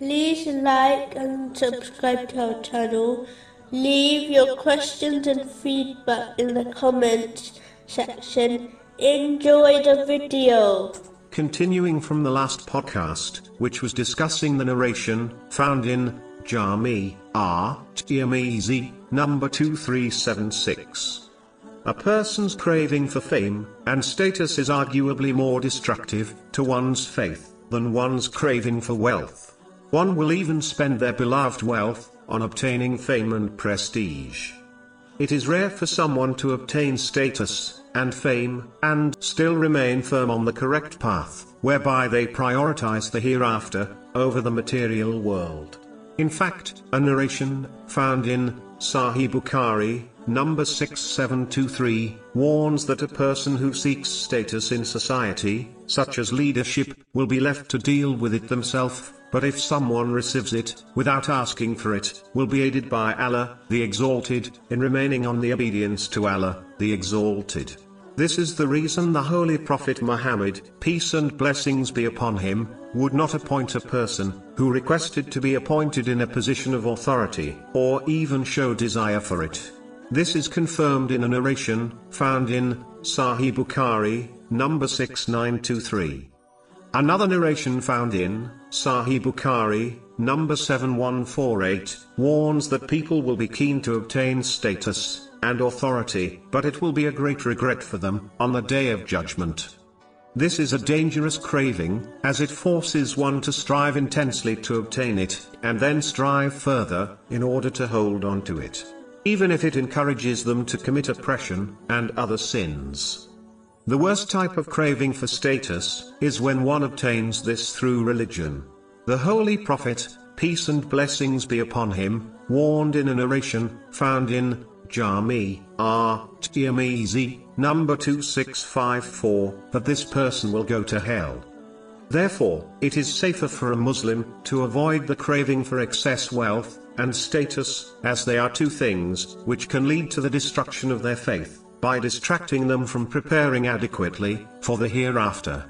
like and subscribe to our channel. Leave your questions and feedback in the comments section. Enjoy the video. Continuing from the last podcast, which was discussing the narration found in Jami R. Tirmizi, number 2376. A person's craving for fame and status is arguably more destructive to one's faith than one's craving for wealth. One will even spend their beloved wealth on obtaining fame and prestige. It is rare for someone to obtain status and fame and still remain firm on the correct path, whereby they prioritize the hereafter over the material world. In fact, a narration found in Sahih Bukhari, number 6723, warns that a person who seeks status in society, such as leadership, will be left to deal with it themselves but if someone receives it, without asking for it, will be aided by Allah, the Exalted, in remaining on the obedience to Allah, the Exalted. This is the reason the Holy Prophet Muhammad, peace and blessings be upon him, would not appoint a person, who requested to be appointed in a position of authority, or even show desire for it. This is confirmed in a narration, found in, Sahih Bukhari, number 6923. Another narration found in Sahih Bukhari, number 7148, warns that people will be keen to obtain status and authority, but it will be a great regret for them on the day of judgment. This is a dangerous craving, as it forces one to strive intensely to obtain it, and then strive further, in order to hold on to it. Even if it encourages them to commit oppression and other sins. The worst type of craving for status, is when one obtains this through religion. The Holy Prophet, peace and blessings be upon him, warned in a narration, found in, Jami, R. Tirmizi, number 2654, that this person will go to hell. Therefore, it is safer for a Muslim, to avoid the craving for excess wealth, and status, as they are two things, which can lead to the destruction of their faith by distracting them from preparing adequately for the hereafter.